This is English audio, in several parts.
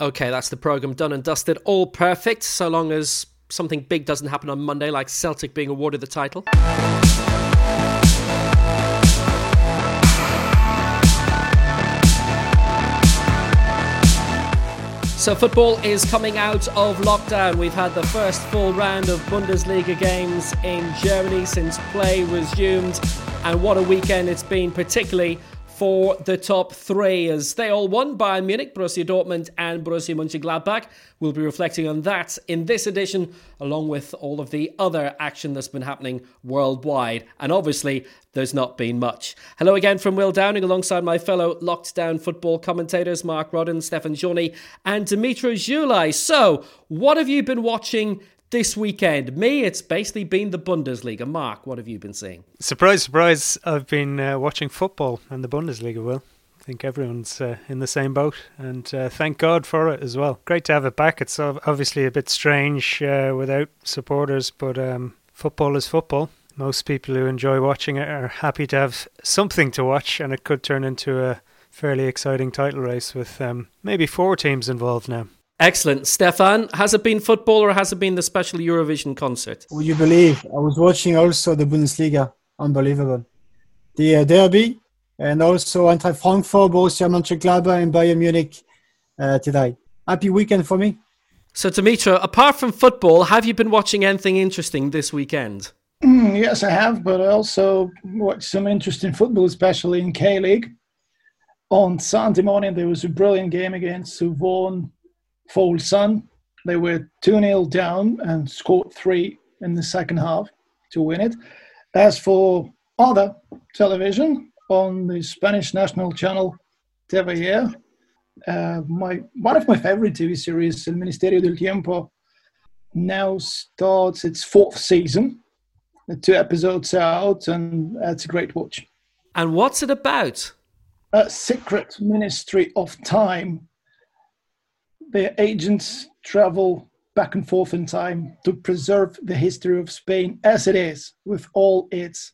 Okay, that's the programme done and dusted. All perfect, so long as something big doesn't happen on Monday, like Celtic being awarded the title. So, football is coming out of lockdown. We've had the first full round of Bundesliga games in Germany since play resumed. And what a weekend it's been, particularly for the top three as they all won Bayern Munich, Borussia Dortmund, and Borussia Mönchengladbach. We'll be reflecting on that in this edition, along with all of the other action that's been happening worldwide. And obviously, there's not been much. Hello again from Will Downing, alongside my fellow locked down football commentators Mark Rodden, Stefan Journey, and Dimitro Zulai. So, what have you been watching this weekend? Me, it's basically been the Bundesliga. Mark, what have you been seeing? Surprise, surprise. I've been uh, watching football and the Bundesliga, Will. I think everyone's uh, in the same boat, and uh, thank God for it as well. Great to have it back. It's obviously a bit strange uh, without supporters, but um, football is football. Most people who enjoy watching it are happy to have something to watch, and it could turn into a fairly exciting title race with um, maybe four teams involved now. Excellent. Stefan, has it been football or has it been the special Eurovision concert? Would you believe? I was watching also the Bundesliga. Unbelievable. The uh, derby and also Eintracht Frankfurt, Borussia Mönchengladbach and Bayern Munich uh, today. Happy weekend for me. So, Dimitro, apart from football, have you been watching anything interesting this weekend? Mm, yes, I have, but I also watched some interesting football, especially in K League. On Sunday morning, there was a brilliant game against Suwon Fuglsund. They were 2 0 down and scored three in the second half to win it. As for other television on the Spanish national channel TVE, uh, my one of my favorite TV series, El Ministerio del Tiempo, now starts its fourth season. The two episodes are out, and it's a great watch. And what's it about? A secret ministry of time their agents travel back and forth in time to preserve the history of Spain as it is, with all its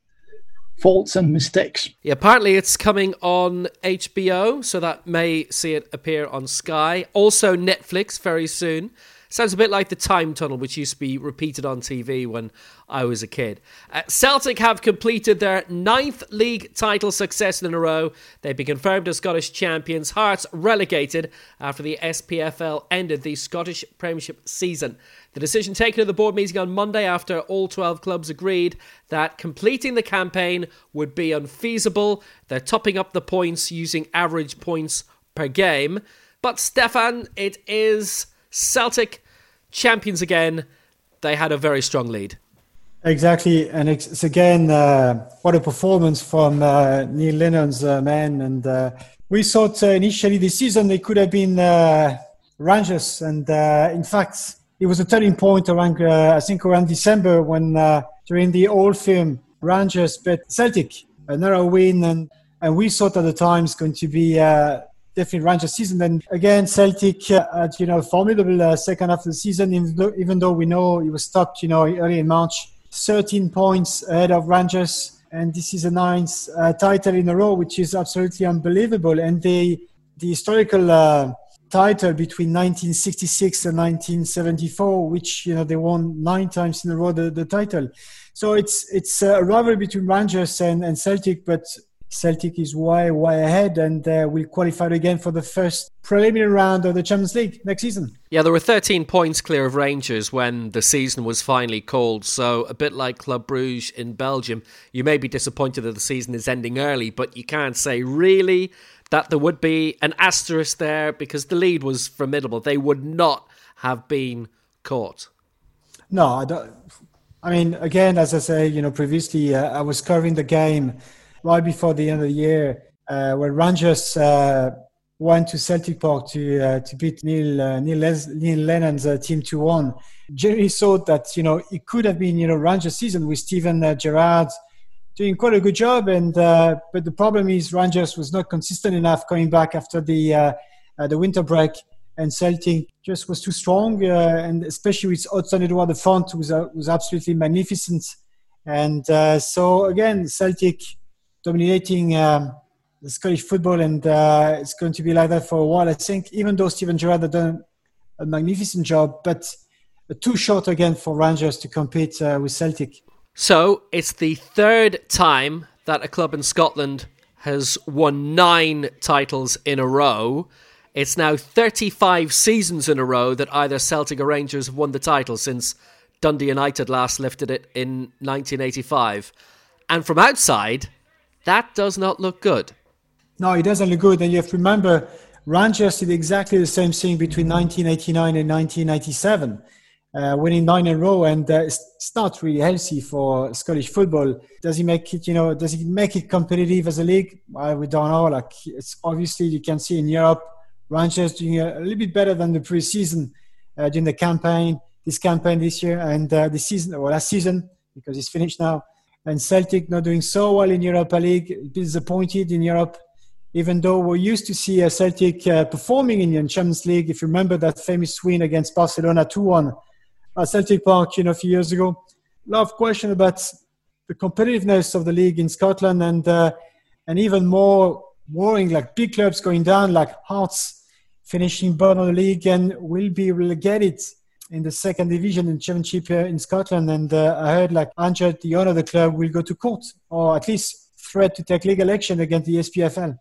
faults and mistakes. Yeah, apparently it's coming on HBO, so that may see it appear on Sky. Also Netflix very soon. Sounds a bit like the time tunnel, which used to be repeated on TV when I was a kid. Uh, Celtic have completed their ninth league title success in a row. They've been confirmed as Scottish champions. Hearts relegated after the SPFL ended the Scottish Premiership season. The decision taken at the board meeting on Monday after all 12 clubs agreed that completing the campaign would be unfeasible. They're topping up the points using average points per game. But Stefan, it is Celtic champions again. They had a very strong lead. Exactly, and it's, again uh, what a performance from uh, Neil Lennon's uh, men. And uh, we thought uh, initially this season they could have been uh, Rangers, and in fact it was a turning point around I think around December when during the old firm Rangers bet Celtic another win, and and we thought at the time it's going to be definitely Rangers season. And again, Celtic had you know formidable uh, second half of the season, even though, we know it was stopped you know early in March, 13 points ahead of Rangers, and this is a ninth uh, title in a row, which is absolutely unbelievable. And the the historical uh, title between 1966 and 1974, which you know they won nine times in a row the, the title. So it's it's a rivalry between Rangers and, and Celtic, but Celtic is way, way ahead and uh, will qualify again for the first preliminary round of the Champions League next season. Yeah, there were 13 points clear of Rangers when the season was finally called. So, a bit like Club Bruges in Belgium, you may be disappointed that the season is ending early, but you can't say really that there would be an asterisk there because the lead was formidable. They would not have been caught. No, I don't. I mean, again, as I say, you know, previously uh, I was covering the game right before the end of the year uh, when Rangers uh, went to Celtic Park to uh, to beat Neil uh, Neil, Les- Neil Lennon's uh, team two one. Jerry thought that you know it could have been you know Rangers season with Steven uh, Gerrard doing quite a good job, and but the problem is Rangers was not consistent enough coming back after the the winter break. And Celtic just was too strong, and especially with Odsonne Edouard the front was was absolutely magnificent. And so again, Celtic dominating um, the Scottish football, and uh, it's going to be like that for a while. I think, even though Steven Gerrard has done a magnificent job, but too short again for Rangers to compete uh, with Celtic. So it's the third time that a club in Scotland has won nine titles in a row. It's now 35 seasons in a row that either Celtic or Rangers have won the title since Dundee United last lifted it in 1985. And from outside, that does not look good. No, it doesn't look good. And you have to remember, Rangers did exactly the same thing between 1989 and 1997 uh, winning nine in a row, and uh, it's, not really healthy for Scottish football. Does he make it? You know, does he make it competitive as a league? We don't know. Like it's obviously you can see in Europe, Rangers doing a, little bit better than the preseason uh, during the campaign. This campaign this year and uh, the season or last season because it's finished now. And Celtic not doing so well in Europa League, disappointed in Europe even though we're used to see a Celtic uh, performing in the Champions League. If you remember that famous win against Barcelona 2 1 at Celtic Park, you know, a few years ago. A lot of question about the competitiveness of the league in Scotland, and uh, and even more worrying, like big clubs going down, like Hearts finishing bottom of the league and will be relegated in the second division in championship in Scotland. And uh, I heard like Ange, the owner of the club, will go to court or at least threat to take legal action against the SPFL.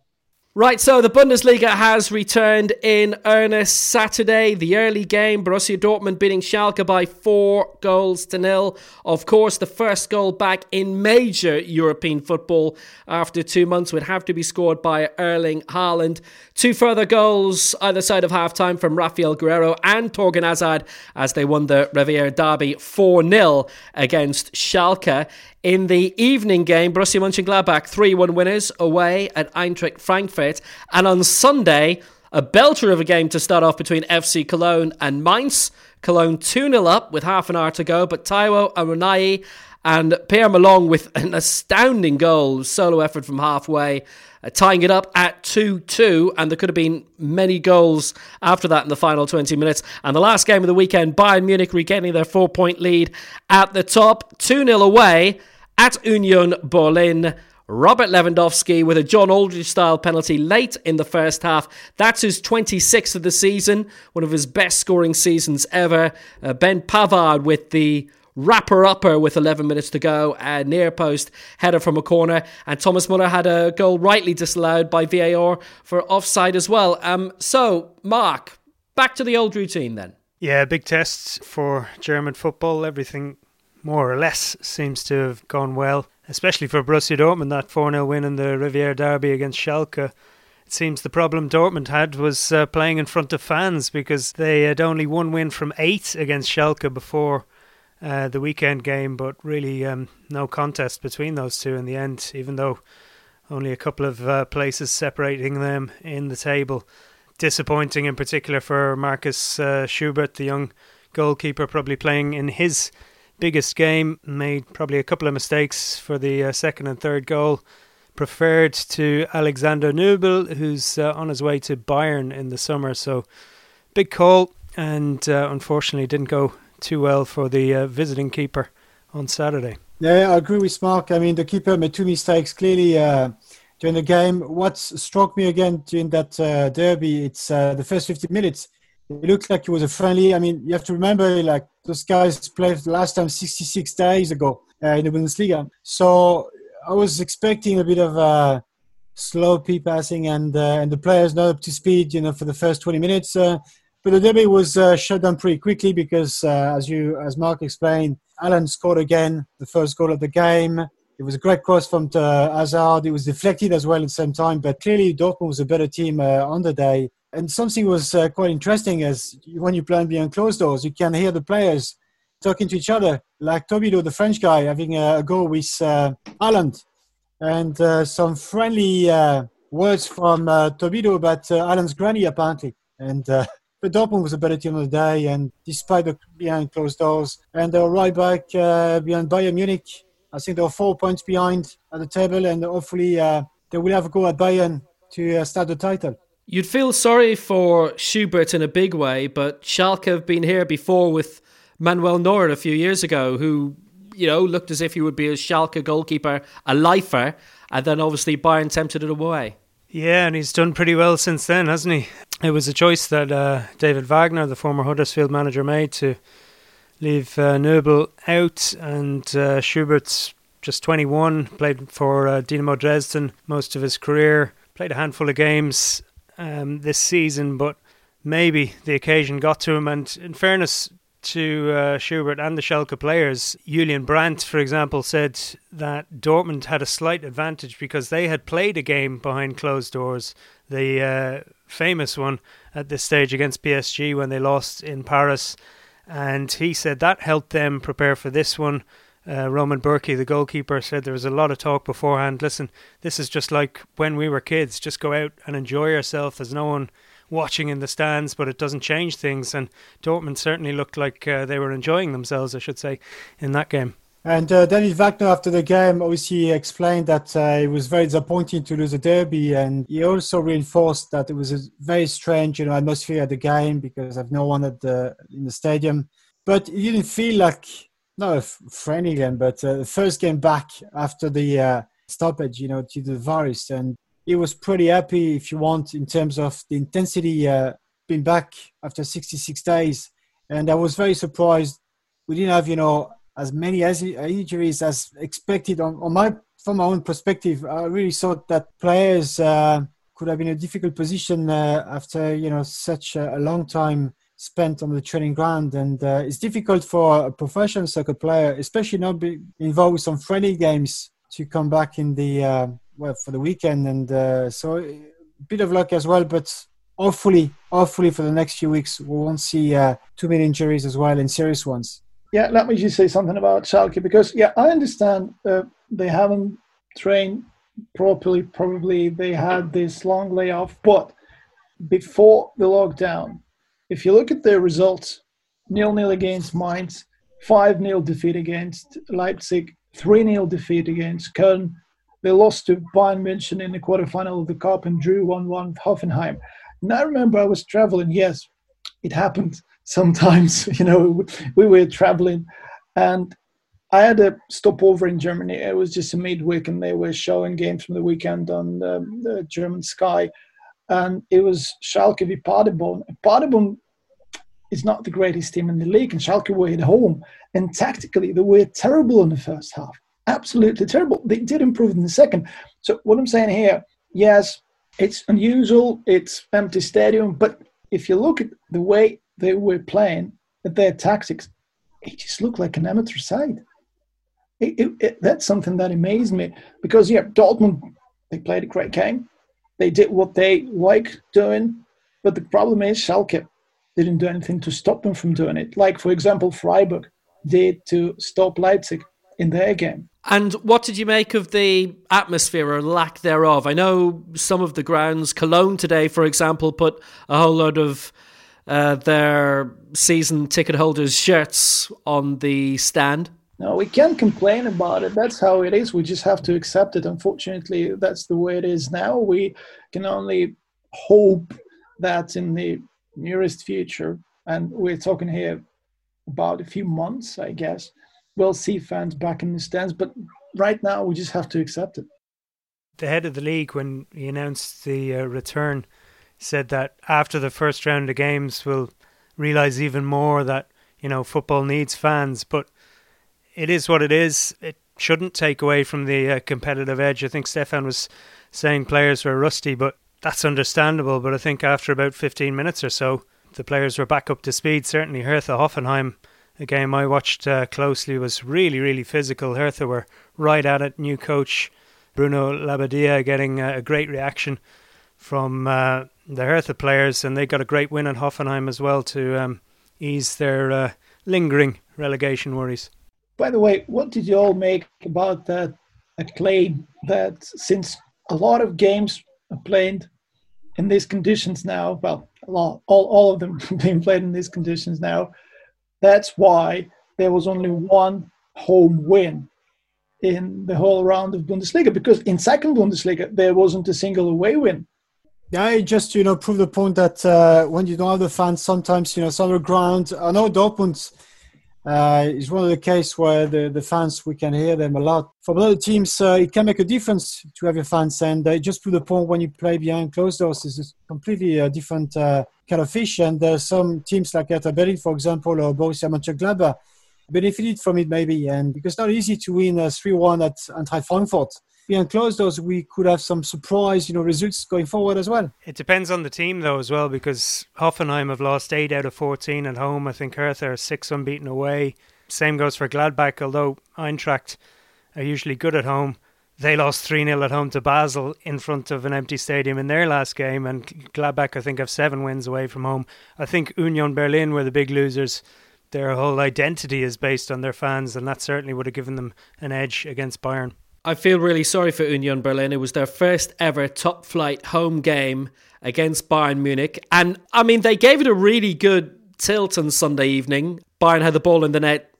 Right, so the Bundesliga has returned in earnest Saturday. The early game, Borussia Dortmund beating Schalke by four goals to nil. Of course, the first goal back in major European football after two months would have to be scored by Erling Haaland. Two further goals either side of halftime from Raphaël Guerreiro and Thorgan Hazard as they won the Revier Derby 4 0 against Schalke. In the evening game, Borussia Mönchengladbach 3 1 winners away at Eintracht Frankfurt. And on Sunday, a belter of a game to start off between FC Cologne and Mainz. Cologne 2 0 up with half an hour to go, but Taiwo Awoniyi and Pierre Malong with an astounding goal, solo effort from halfway, uh, tying it up at 2 2. And there could have been many goals after that in the final 20 minutes. And the last game of the weekend, Bayern Munich regaining their four point lead at the top, 2 0 away at Union Berlin. Robert Lewandowski with a John Aldridge style penalty late in the first half. That's his 26th of the season, one of his best scoring seasons ever. Uh, ben Pavard with the wrapper upper with 11 minutes to go, a near post header from a corner, and Thomas Muller had a goal rightly disallowed by VAR for offside as well. Um, so, Mark, back to the old routine then. Yeah, big tests for German football. Everything more or less seems to have gone well, especially for Borussia Dortmund, that 4 0 win in the Revier Derby against Schalke. It seems the problem Dortmund had was uh, playing in front of fans because they had only one win from eight against Schalke before uh, the weekend game, but really um, no contest between those two in the end, even though only a couple of uh, places separating them in the table. Disappointing in particular for Markus uh, Schubert, the young goalkeeper, probably playing in his biggest game, made probably a couple of mistakes for the uh, second and third goal. Preferred to Alexander Nübel, who's uh, on his way to Bayern in the summer. So, big call, and uh, unfortunately didn't go too well for the uh, visiting keeper on Saturday. Yeah, I agree with Mark. I mean, the keeper made two mistakes clearly uh, during the game. What struck me again during that uh, derby, it's the first 50 minutes it looked like it was a friendly. I mean, you have to remember, like those guys played last time 66 days ago uh, in the Bundesliga. So I was expecting a bit of a slow P passing and uh, and the players not up to speed, you know, for the first 20 minutes. Uh, but the derby was uh, shut down pretty quickly because, uh, as you as Mark explained, Haaland scored again the first goal of the game. It was a great cross from uh, Hazard. It was deflected as well at the same time, but clearly Dortmund was a better team on the day and something was uh, quite interesting as when you play behind closed doors, you can hear the players talking to each other, like Todibo, the French guy, having a, go with uh, Haaland, and uh, some friendly uh, words from uh, Todibo about uh, Haaland's granny, apparently. And uh, but Dortmund was a better team of the day, and despite the behind closed doors, and they're right back uh, behind Bayern Munich. I think they're four points behind at the table, and hopefully they will have a go at Bayern to start the title. You'd feel sorry for Schubert in a big way, but Schalke have been here before with Manuel Neuer a few years ago, who you know looked as if he would be a Schalke goalkeeper, a lifer, and then obviously Bayern tempted it away. Yeah, and he's done pretty well since then, hasn't he? It was a choice that uh, David Wagner, the former Huddersfield manager, made to leave uh, Nübel out, and uh, Schubert's just 21, played for uh, Dynamo Dresden most of his career, played a handful of games um, this season, but maybe the occasion got to him. And in fairness to uh, Schubert and the Schalke players, Julian Brandt, for example, said that Dortmund had a slight advantage because they had played a game behind closed doors, the uh, famous one at this stage against PSG when they lost in Paris. And he said that helped them prepare for this one. Uh, Roman Bürki, the goalkeeper, said there was a lot of talk beforehand. Listen, this is just like when we were kids. Just go out and enjoy yourself. There's no one watching in the stands, but it doesn't change things. And Dortmund certainly looked like uh, they were enjoying themselves, I should say, in that game. And uh, David Wagner, after the game, obviously explained that uh, it was very disappointing to lose the derby, and he also reinforced that it was a very strange, you know, atmosphere at the game because of no one at the in the stadium. But he didn't feel like not a friendly game, but uh, the first game back after the uh, stoppage, you know, to the virus, and he was pretty happy, if you want, in terms of the intensity uh, being back after 66 days. And I was very surprised. We didn't have, you know, as many as injuries as expected. On, on my from my own perspective, I really thought that players uh, could have been in a difficult position uh, after, you know, such a, a, long time spent on the training ground. And uh, it's difficult for a professional soccer player, especially not be involved with some friendly games, to come back in the uh, well for the weekend, and uh, so a bit of luck as well. But hopefully, hopefully for the next few weeks, we won't see uh, too many injuries as well and serious ones. Yeah, let me just say something about Schalke because yeah, I understand uh, they haven't trained properly. Probably they had this long layoff, but before the lockdown, if you look at their results, nil nil against Mainz, five 0 defeat against Leipzig, three 0 defeat against Köln, they lost to Bayern München in the quarterfinal of the Cup and drew 1 1 with Hoffenheim. And I remember I was traveling. Yes, it happened sometimes. You know, we were traveling and I had a stopover in Germany. It was just a midweek and they were showing games from the weekend on the, the German Sky. And it was Schalke v Paderborn. Paderborn is not the greatest team in the league, and Schalke were at home. And tactically, they were terrible in the first half absolutely terrible. They did improve in the second. So what I'm saying here, yes, it's unusual. It's empty stadium, but if you look at the way they were playing, at their tactics, it just looked like an amateur side. It, it, it, that's something that amazed me because yeah, Dortmund they played a great game. They did what they like doing, but the problem is Schalke didn't do anything to stop them from doing it. Like for example, Freiburg did to stop Leipzig in their game. And what did you make of the atmosphere or lack thereof? I know some of the grounds, Cologne today, for example, put a whole lot of uh, their season ticket holders' shirts on the stand. No, we can't complain about it. That's how it is. We just have to accept it. Unfortunately, that's the way it is now. We can only hope that in the nearest future, and we're talking here about a few months, I guess, we'll see fans back in the stands. But right now, we just have to accept it. The head of the league, when he announced the uh, return, said that after the first round of games, we'll realise even more that you know football needs fans. But it is what it is. It shouldn't take away from the uh, competitive edge. I think Stefan was saying players were rusty, but that's understandable. But I think after about 15 minutes or so, the players were back up to speed. Certainly, Hertha Hoffenheim a game I watched uh, closely was really, really physical. Hertha were right at it. New coach Bruno Labbadia getting a great reaction from uh, the Hertha players, and they got a great win at Hoffenheim as well to um, ease their uh, lingering relegation worries. By the way, what did you all make about that claim that since a lot of games are played in these conditions now, well, all, all of them being played in these conditions now, that's why there was only one home win in the whole round of Bundesliga because in second Bundesliga there wasn't a single away win. Yeah, just you know prove the point that uh, when you don't have the fans, sometimes you know some ground. I know Dortmund Uh, it's one of the cases where the, the fans, we can hear them a lot. For other teams, uh, it can make a difference to have your fans. And uh, just to the point when you play behind closed doors, is a completely uh, different uh, kind of fish. And uh, some teams like Hertha Berlin, for example, or Borussia Mönchengladbach, benefited from it maybe. And because it's not easy to win 3-1 at Eintracht Frankfurt behind closed doors, we could have some surprise, you know, results going forward as well. It depends on the team though as well, because Hoffenheim have lost eight out of fourteen at home. I think Hertha are six unbeaten away. Same goes for Gladbach, although Eintracht are usually good at home. They lost 3 0 at home to Basel in front of an empty stadium in their last game, and Gladbach, I think, have seven wins away from home. I think Union Berlin were the big losers. Their whole identity is based on their fans, and that certainly would have given them an edge against Bayern. I feel really sorry for Union Berlin. It was their first ever top flight home game against Bayern Munich. And I mean, they gave it a really good tilt on Sunday evening. Bayern had the ball in the net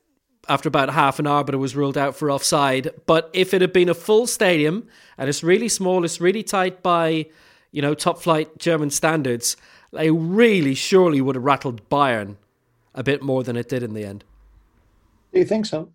after about half an hour, but it was ruled out for offside. But if it had been a full stadium and it's really small, it's really tight by, you know, top flight German standards, they really surely would have rattled Bayern a bit more than it did in the end. Do you think so?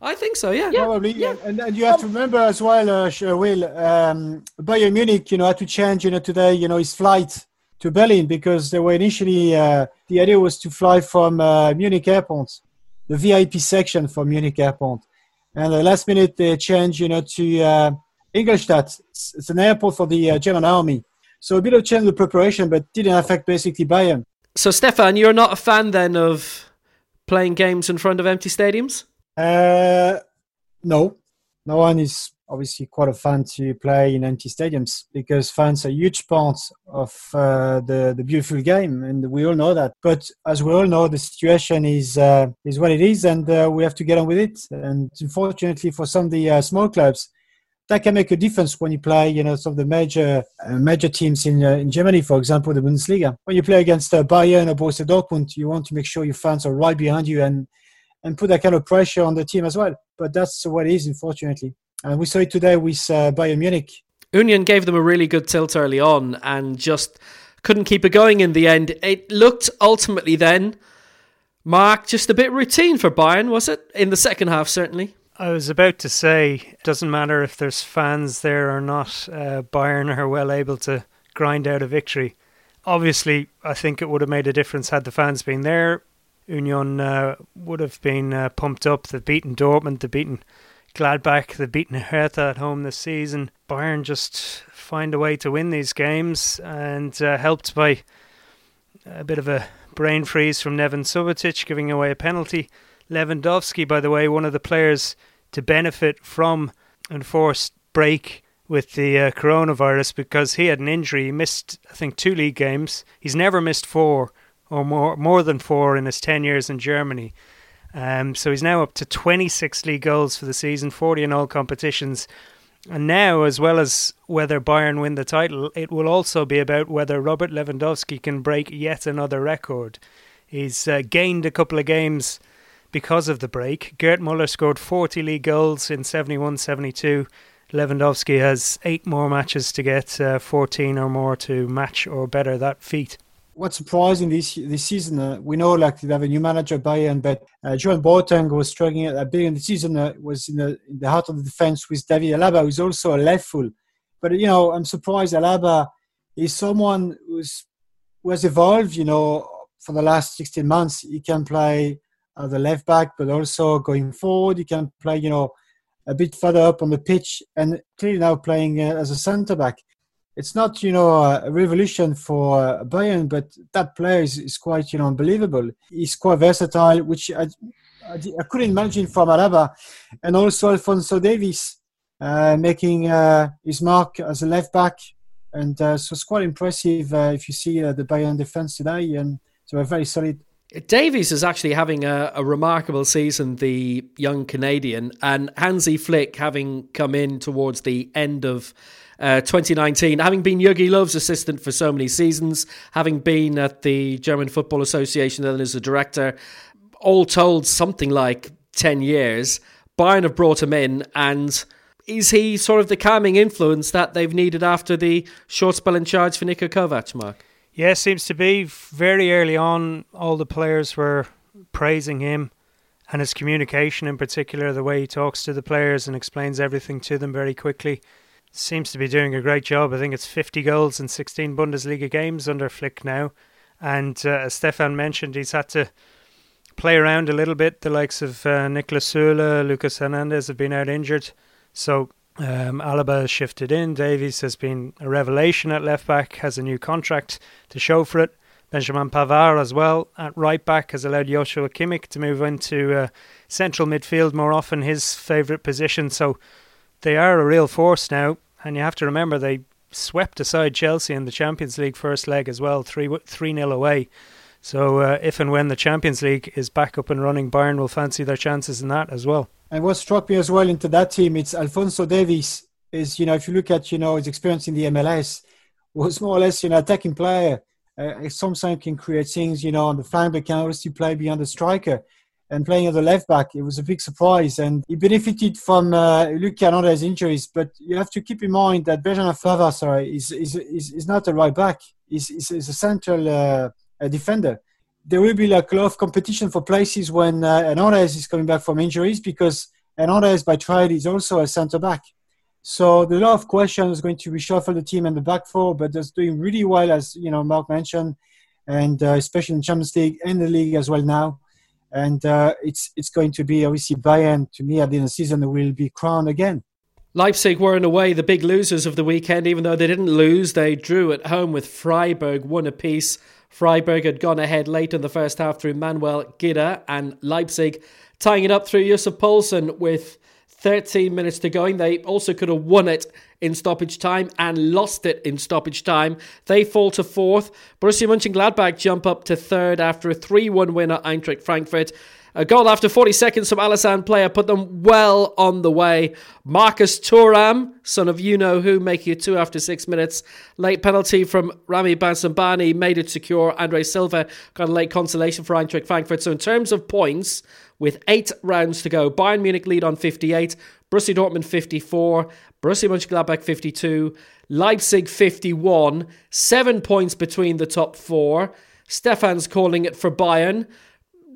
I think so, yeah. Probably, yeah. And, and you have to remember as well, uh, Will, um, Bayern Munich, you know, had to change, you know, today, you know, his flight to Berlin because they were initially, uh, the idea was to fly from uh, Munich airport, the VIP section from Munich airport. And the last minute they changed, you know, to uh, Ingolstadt. It's, it's an airport for the uh, German army. So a bit of change in the preparation, but didn't affect basically Bayern. So, Stefan, you're not a fan then of playing games in front of empty stadiums? Uh, no, no one is obviously quite a fan to play in empty stadiums because fans are a huge part of uh, the the beautiful game, and we all know that. But as we all know, the situation is uh, is what it is, and uh, we have to get on with it. And unfortunately, for some of the uh, small clubs, that can make a difference when you play, you know, some of the major uh, major teams in in Germany, for example, the Bundesliga. When you play against Bayern or Borussia Dortmund, you want to make sure your fans are right behind you and and put that kind of pressure on the team as well. But that's what it is, unfortunately. And we saw it today with uh, Bayern Munich. Union gave them a really good tilt early on and just couldn't keep it going in the end. It looked ultimately then, Mark, just a bit routine for Bayern, was it? In the second half, certainly. I was about to say, it doesn't matter if there's fans there or not, uh, Bayern are well able to grind out a victory. Obviously, I think it would have made a difference had the fans been there. Union uh, would have been uh, pumped up. They've beaten Dortmund, they've beaten Gladbach, they've beaten Hertha at home this season. Bayern just find a way to win these games and uh, helped by a bit of a brain freeze from Neven Subotic giving away a penalty. Lewandowski, by the way, one of the players to benefit from enforced break with the uh, coronavirus because he had an injury. He missed, I think, two league games. He's never missed four or more more than four in his 10 years in Germany. Um, so he's now up to 26 league goals for the season, 40 in all competitions. And now, as well as whether Bayern win the title, it will also be about whether Robert Lewandowski can break yet another record. He's uh, gained a couple of games because of the break. Gerd Muller scored 40 league goals in 71 72. Lewandowski has eight more matches to get uh, 14 or more to match or better that feat what's surprising this this season, uh, we know like they have a new manager Bayern, but uh, Jérôme Boateng was struggling at the beginning of the season. Uh, was in the, in the heart of the defense with David Alaba, who's also a left full. But you know, I'm surprised Alaba is someone who's who has evolved. You know, for the last 16 months, he can play uh, the left back, but also going forward, he can play. You know. A bit further up on the pitch, and clearly now playing uh, as a centre back it's not you know a revolution for uh, Bayern, but that player is, is, quite you know unbelievable. He's quite versatile, which I, I, I couldn't imagine from Alaba, and also Alphonso Davies uh, making uh, his mark as a left back, and uh, so it's quite impressive uh, if you see uh, the Bayern defense today, and so a very solid. Davies is actually having a, a, remarkable season, the young Canadian, and Hansi Flick having come in towards the end of uh, 2019, having been Jogi Löw's assistant for so many seasons, having been at the German Football Association and as a director, all told something like 10 years, Bayern have brought him in and is he sort of the calming influence that they've needed after the short spell in charge for Niko Kovac, Mark? Yeah, seems to be. Very early on, all the players were praising him. and his communication in particular, the way he talks to the players and explains everything to them very quickly, seems to be doing a great job. I think it's 50 goals in 16 Bundesliga games under Flick now. And uh, as Stefan mentioned, he's had to play around a little bit. The likes of uh, Niklas Süle, Lucas Hernandez have been out injured. So um, Alaba has shifted in. Davies has been a revelation at left back, has a new contract to show for it. Benjamin Pavard as well at right back has allowed Joshua Kimmich to move into uh, central midfield more often, his favourite position. So they are a real force now. And you have to remember they swept aside Chelsea in the Champions League first leg as well, 3 3 0 away. So uh, if and when the Champions League is back up and running, Bayern will fancy their chances in that as well. And what struck me as well into that team, it's Alphonso Davies. Is you know if you look at you know his experience in the MLS, was more or less you know attacking player uh, sometimes can create things, you know, on the flank, but can also play beyond the striker. And playing at the left back, it was a big surprise. And he benefited from uh, Luke Hernandez's injuries. But you have to keep in mind that Benjamin Pavard, sorry, is, is, is, is not a right back. He's, he's, he's a central uh, a defender. There will be like a lot of competition for places when uh, is coming back from injuries because Hernandez by trade is also a centre back. So the lot of questions going to reshuffle the team and the back four, but that's doing really well, as you know Mark mentioned, and uh, especially in Champions League and the league as well now. And uh, it's it's going to be obviously Bayern to me at the end of the season will be crowned again. Leipzig were in a way the big losers of the weekend, even though they didn't lose. They drew at home with Freiburg, one apiece. Freiburg had gone ahead late in the first half through Manuel Gulde, and Leipzig tying it up through Yussuf Poulsen with 13 minutes to go. They also could have won it in stoppage time and lost it in stoppage time. They fall to fourth. Borussia Mönchengladbach jump up to third after a 3 1 win at Eintracht Frankfurt. A goal after 40 seconds from Alassane Pléa put them well on the way. Marcus Thuram, son of you know who, making it two after six minutes. Late penalty from Rami Bensebaini made it secure. Andre Silva got a late consolation for Eintracht Frankfurt. So, in terms of points, with eight rounds to go. Bayern Munich lead on 58, Borussia Dortmund 54, Borussia Mönchengladbach 52, Leipzig 51, seven points between the top four. Stefan's calling it for Bayern.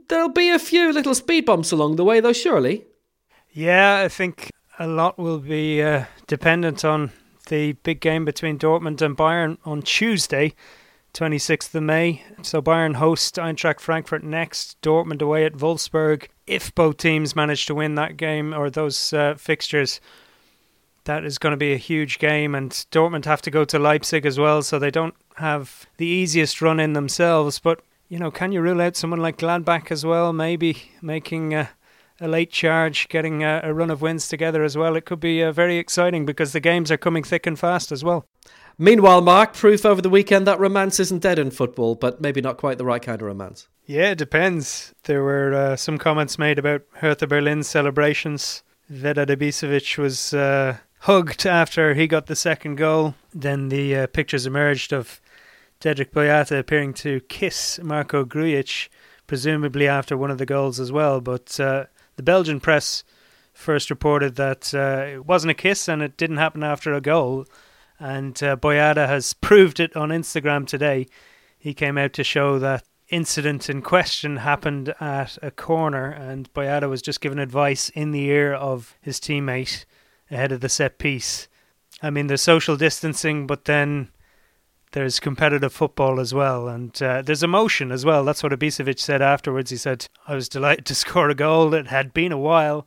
There'll be a few little speed bumps along the way, though, surely. Yeah, I think a lot will be uh, dependent on the big game between Dortmund and Bayern on Tuesday. 26th of May. So Bayern host Eintracht Frankfurt next, Dortmund away at Wolfsburg. If both teams manage to win that game or those uh, fixtures, that is going to be a huge game. And Dortmund have to go to Leipzig as well, so they don't have the easiest run in themselves. But, you know, can you rule out someone like Gladbach as well, maybe making a, a late charge, getting a, a, run of wins together as well? It could be uh, very exciting because the games are coming thick and fast as well. Meanwhile, Mark, proof over the weekend that romance isn't dead in football, but maybe not quite the right kind of romance. Yeah, it depends. There were uh, some comments made about Hertha Berlin's celebrations. Vedad Ibisevic was uh, hugged after he got the second goal. Then the uh, pictures emerged of Dedryck Boyata appearing to kiss Marko Grujić, presumably after one of the goals as well. But uh, the Belgian press first reported that uh, it wasn't a kiss and it didn't happen after a goal and uh, Boyata has proved it on Instagram today. He came out to show that incident in question happened at a corner, and Boyata was just given advice in the ear of his teammate ahead of the set piece. I mean, there's social distancing, but then there's competitive football as well, and uh, there's emotion as well. That's what Ibisevic said afterwards. He said, "I was delighted to score a goal. It had been a while,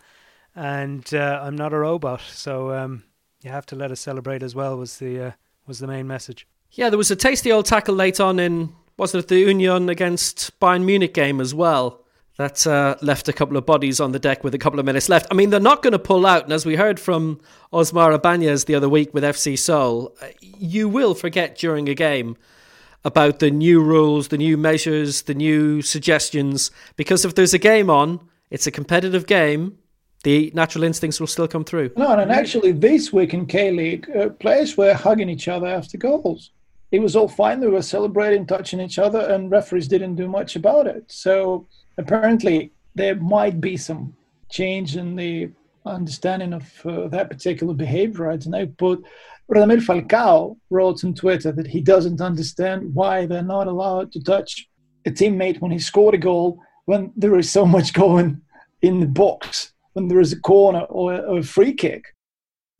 and uh, I'm not a robot." So um, you have to let us celebrate as well was the uh, was the main message. Yeah, there was a tasty old tackle late on in wasn't it the Union against Bayern Munich game as well that uh, left a couple of bodies on the deck with a couple of minutes left. I mean, they're not going to pull out, and as we heard from Osmar Ibanez the other week with FC Seoul, uh, you will forget during a game about the new rules, the new measures, the new suggestions, because if there's a game on, it's a competitive game the natural instincts will still come through. No, and actually, this week in K League, uh, players were hugging each other after goals. It was all fine. They were celebrating, touching each other, and referees didn't do much about it. So apparently, there might be some change in the understanding of uh, that particular behavior. I don't know. But Radamel Falcao wrote on Twitter that he doesn't understand why they're not allowed to touch a teammate when he scored a goal when there is so much going in the box when there is a corner or a, free kick.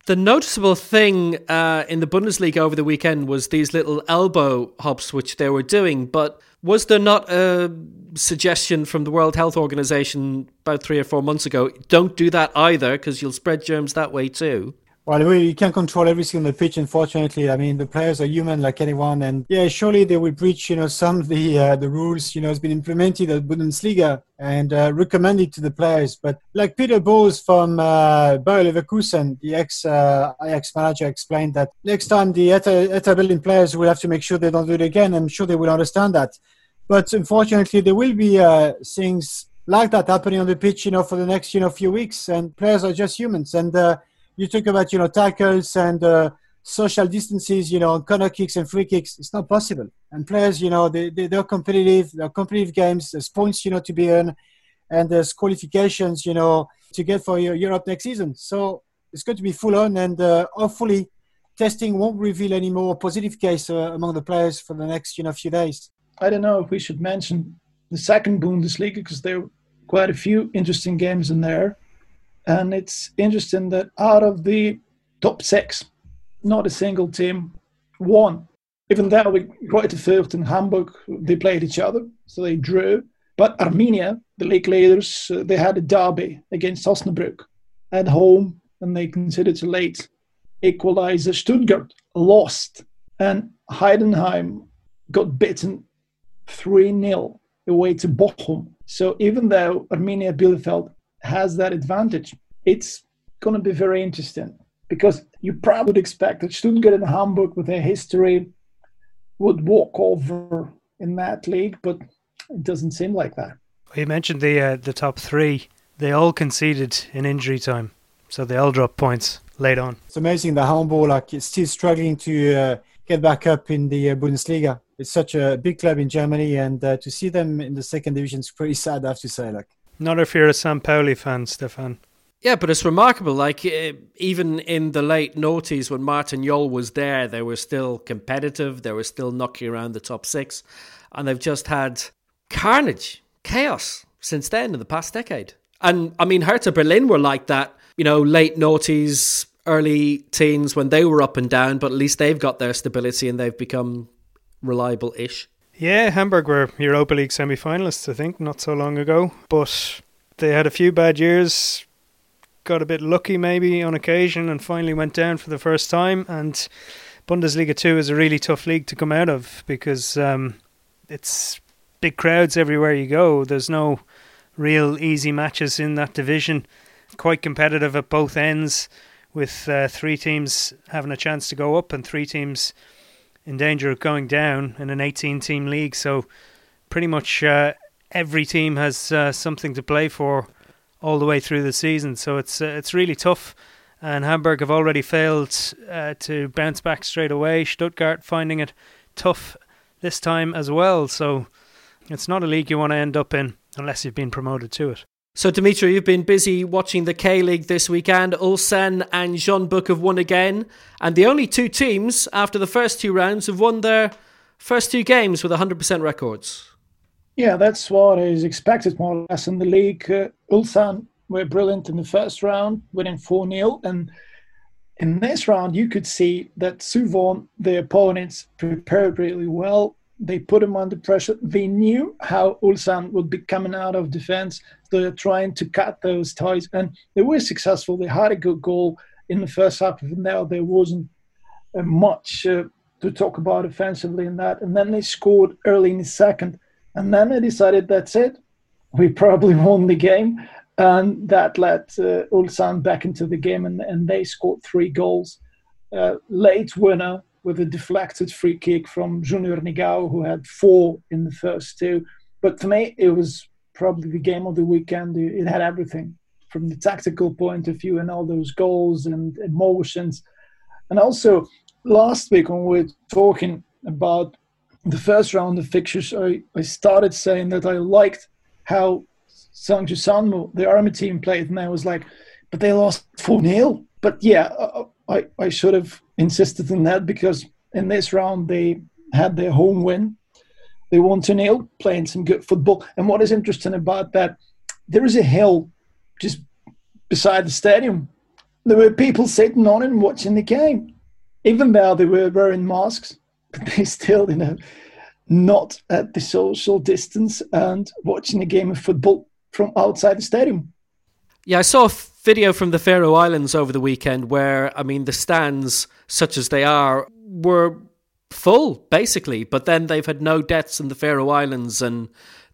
The noticeable thing uh, in the Bundesliga over the weekend was these little elbow hops which they were doing. But was there not a suggestion from the World Health Organization about three or four months ago? Don't do that either because you'll spread germs that way too. Well, we, you can't control everything on the pitch, unfortunately. I mean, the players are human like anyone, and yeah, surely they will breach, you know, some of the uh, the rules. You know, has been implemented at Bundesliga and uh, recommended to the players. But like Peter Bosz from uh, Bayer Leverkusen, the ex uh, Ajax manager, explained that next time the Hertha Berlin players will have to make sure they don't do it again. I'm sure they will understand that. But unfortunately, there will be uh, things like that happening on the pitch, you know, for the next you know few weeks, and players are just humans, and uh, you talk about you know tackles and uh, social distances, you know, corner kicks and free kicks. It's not possible. And players, you know, they, they they're competitive. They're competitive games. There's points, you know, to be earned, and there's qualifications, you know, to get for Europe next season. So it's going to be full on, and uh, hopefully, testing won't reveal any more positive case uh, among the players for the next you know few days. I don't know if we should mention the second Bundesliga because there are quite a few interesting games in there. And it's interesting that out of the top six, not a single team won. Even though we Greuther Fürth and Hamburg, they played each other, so they drew. But Arminia, the league leaders, uh, they had a derby against Osnabrück at home, and they considered a late equalizer. Stuttgart lost, and Heidenheim got beaten 3 0 away to Bochum. So even though Arminia Bielefeld has that advantage. It's going to be very interesting because you probably would expect that Stuttgart and Hamburg, with their history, would walk over in that league, but it doesn't seem like that. You mentioned the uh, the top three; they all conceded in injury time, so they all dropped points late on. It's amazing that Hamburg like is still struggling to uh, get back up in the uh, Bundesliga. It's such a big club in Germany, and uh, to see them in the second division is pretty sad. I have to say, like. Not if you're a St. Pauli fan, Stefan. Yeah, but it's remarkable. Like uh, even in the late noughties, when Martin Jol was there, they were still competitive. They were still knocking around the top six, and they've just had carnage, chaos since then in the past decade. And I mean, Hertha Berlin were like that. You know, late noughties, early teens when they were up and down. But at least they've got their stability and they've become reliable-ish. Yeah, Hamburg were Europa League semi finalists, I think, not so long ago. But they had a few bad years, got a bit lucky maybe on occasion, and finally went down for the first time. And Bundesliga 2 is a really tough league to come out of because um, it's big crowds everywhere you go. There's no real easy matches in that division. Quite competitive at both ends, with uh, three teams having a chance to go up and three teams in danger of going down in an 18 team league. So pretty much uh, every team has uh, something to play for all the way through the season. So it's uh, it's really tough. And Hamburg have already failed uh, to bounce back straight away. Stuttgart finding it tough this time as well. So it's not a league you want to end up in unless you've been promoted to it. So, Dimitri, you've been busy watching the K League this weekend. Ulsan and Jeonbuk have won again. And the only two teams after the first two rounds have won their first two games with 100% records. Yeah, that's what is expected more or less in the league. Uh, Ulsan were brilliant in the first round, winning 4 0. And in this round, you could see that Suwon, the opponents, prepared really well they put him under pressure. They knew how Ulsan would be coming out of defense. They're trying to cut those ties, and they were successful. They had a good goal in the first half, and now there wasn't uh, much uh, to talk about offensively in that. And then they scored early in the second, and then they decided that's it. We probably won the game, and that led uh, Ulsan back into the game, and, and they scored three goals. Uh, late winner with a deflected free kick from Junior Negrão, who had four in the first two. But for me, it was probably the game of the weekend. It had everything from the tactical point of view and all those goals and emotions. And also, last week when we were talking about the first round of fixtures, I, I started saying that I liked how Sangju Sanmu, the army team, played. And I was like, but they lost 4 0. But yeah, I, I should have insisted on that because in this round they had their home win. They won to nil, playing some good football. And what is interesting about that, there is a hill just beside the stadium. There were people sitting on it and watching the game, even though they were wearing masks. But they still, you know, not at the social distance and watching a game of football from outside the stadium. Yeah, I saw a video from the Faroe Islands over the weekend where, I mean, the stands, such as they are, were full, basically. But then they've had no deaths in the Faroe Islands and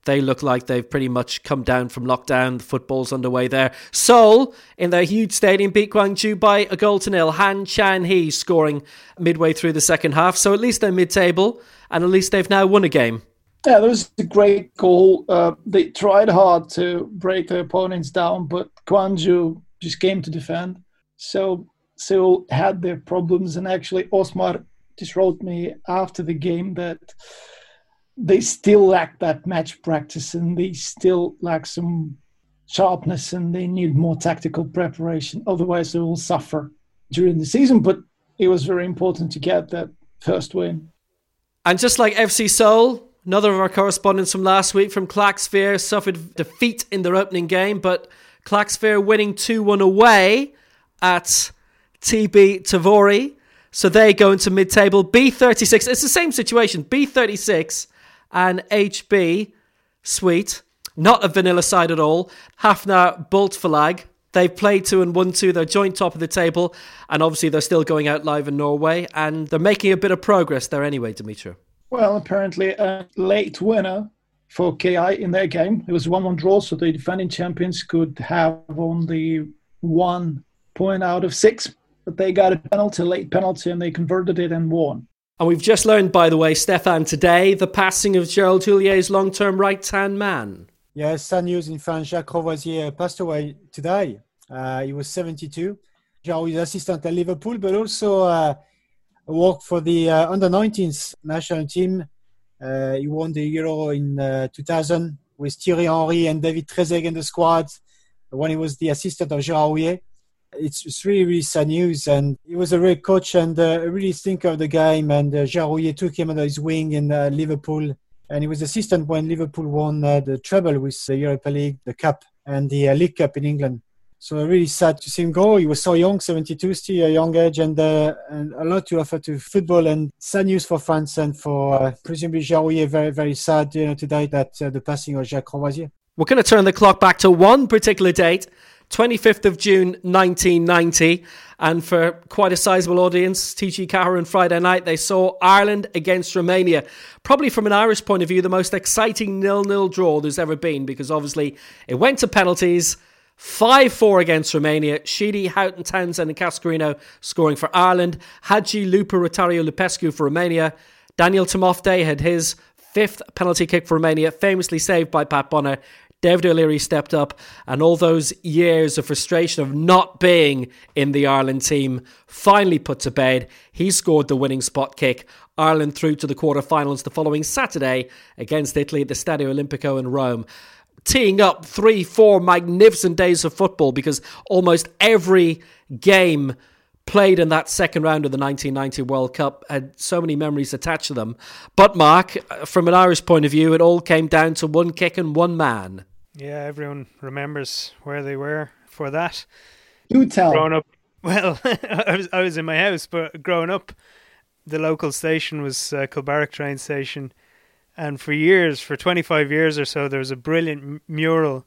they look like they've pretty much come down from lockdown. The football's underway there. Seoul, in their huge stadium, beat Gwangju by a goal to nil. Han Chan Hee scoring midway through the second half. So at least they're mid table and at least they've now won a game. Yeah, that was a great goal. Uh, they tried hard to break their opponents down, but Gwangju just came to defend. So Seoul had their problems, and actually Osmar just wrote me after the game that they still lack that match practice and they still lack some sharpness and they need more tactical preparation. Otherwise, they will suffer during the season. But it was very important to get that first win. And just like FC Seoul, another of our correspondents from last week from Klaksvík suffered defeat in their opening game, but Klaksvík winning 2 1 away at TB Tvøroyri. So they go into mid table. B36, it's the same situation. B36 and HB, sweet. Not a vanilla side at all. Havnar Bóltfelag. They've played two and won two. They're joint top of the table. And obviously, they're still going out live in Norway. And they're making a bit of progress there anyway, Dimitri. Well, apparently, a late winner for KI in their game. It was 1 1 draw, so the defending champions could have only one point out of six. But they got a penalty, late penalty, and they converted it and won. And we've just learned, by the way, Stefan, today, the passing of Gérard Houllier's long term right hand man. Yes, sad news in France. Jacques Crevoisier passed away today. Uh, he was 72. Jacques was assistant at Liverpool, but also uh, worked for the uh, under 19s national team. Uh, he won the Euro in uh, 2000 with Thierry Henry and David Trezeguet in the squad when he was the assistant of Gérard Houllier it's, it's really, really sad news. And he was a great coach and uh, really think of the game. And uh, Gérard took him under his wing in uh, Liverpool. And he was assistant when Liverpool won uh, the treble with the Europa League, the Cup, and the uh, League Cup in England. So really sad to see him go. He was so young, 72, still a young age, and, uh, and a lot to offer to football. And sad news for France and for uh, presumably Gérard Very, very sad you know, today that the passing of Jacques Crevoisier. We're going to turn the clock back to one particular date 25th of June 1990. And for quite a sizable audience, TG Ceathair Friday night, they saw Ireland against Romania. Probably from an Irish point of view, the most exciting nil-nil draw there's ever been because obviously it went to penalties. 5 4 against Romania. Sheedy, Houghton, Townsend, and Cascarino scoring for Ireland. Hagi, Lupu, Rotariu, Lupescu for Romania. Daniel Timofte had his fifth penalty kick for Romania, famously saved by Pat Bonner. David O'Leary stepped up, and all those years of frustration of not being in the Ireland team finally put to bed. He scored the winning spot kick. Ireland through to the quarterfinals the following Saturday against Italy at the Stadio Olimpico in Rome. Teeing up three, four magnificent days of football because almost every game played in that second round of the 1990 World Cup had so many memories attached to them. But, Mark, from an Irish point of view, it all came down to one kick and one man. Yeah, everyone remembers where they were for that. Do tell. Growing up, well, I was I was in my house, but growing up, the local station was uh, Kilbarrack train station, and for years, for twenty five years or so, there was a brilliant mural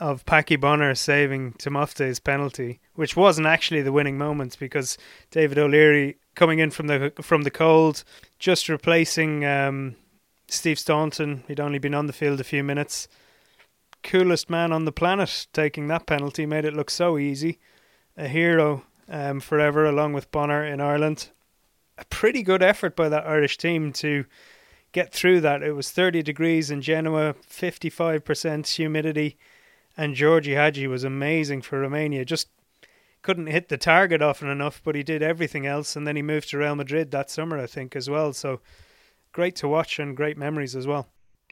of Packy Bonner saving Timofte's penalty, which wasn't actually the winning moment because David O'Leary coming in from the from the cold, just replacing um, Steve Staunton. He'd only been on the field a few minutes coolest man on the planet taking that penalty made it look so easy. A hero um, forever, along with Bonner in Ireland. A pretty good effort by that Irish team to get through that. It was 30 degrees in Genoa, 55% humidity, and Georgie Hagi was amazing for Romania. Just couldn't hit the target often enough, but he did everything else, and then he moved to Real Madrid that summer, I think, as well. So great to watch and great memories as well.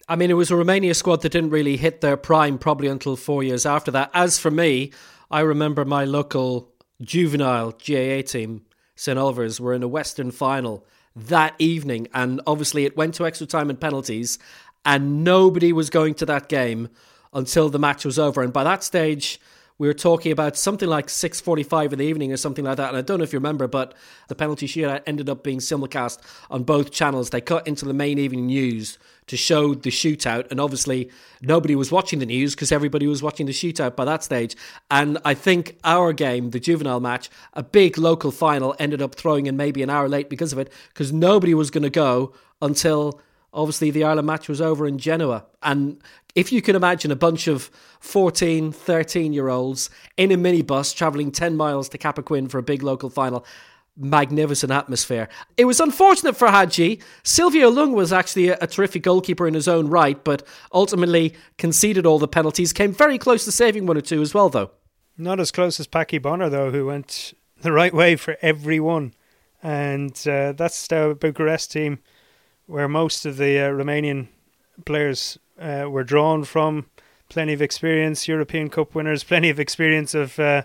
I mean, it was a Romania squad that didn't really hit their prime probably until four years after that. As for me, I remember my local juvenile GAA team, St. Olivers, were in a Western final that evening. And obviously, it went to extra time and penalties, and nobody was going to that game until the match was over. And by that stage, we were talking about something like 6.45 in the evening or something like that. And I don't know if you remember, but the penalty shootout ended up being simulcast on both channels. They cut into the main evening news to show the shootout. And obviously, nobody was watching the news because everybody was watching the shootout by that stage. And I think our game, the juvenile match, a big local final, ended up throwing in maybe an hour late because of it, because nobody was going to go until obviously the Ireland match was over in Genoa. And if you can imagine a bunch of 14, 13 year olds in a minibus travelling 10 miles to Cappoquin for a big local final, magnificent atmosphere. It was unfortunate for Hagi. Silviu Lung was actually a, a, terrific goalkeeper in his own right, but ultimately conceded all the penalties. Came very close to saving one or two as well, though. Not as close as Packy Bonner, though, who went the right way for every one. And uh, that's the Bucharest team where most of the uh, Romanian players uh, were drawn from. Plenty of experience, European Cup winners, plenty of experience of uh,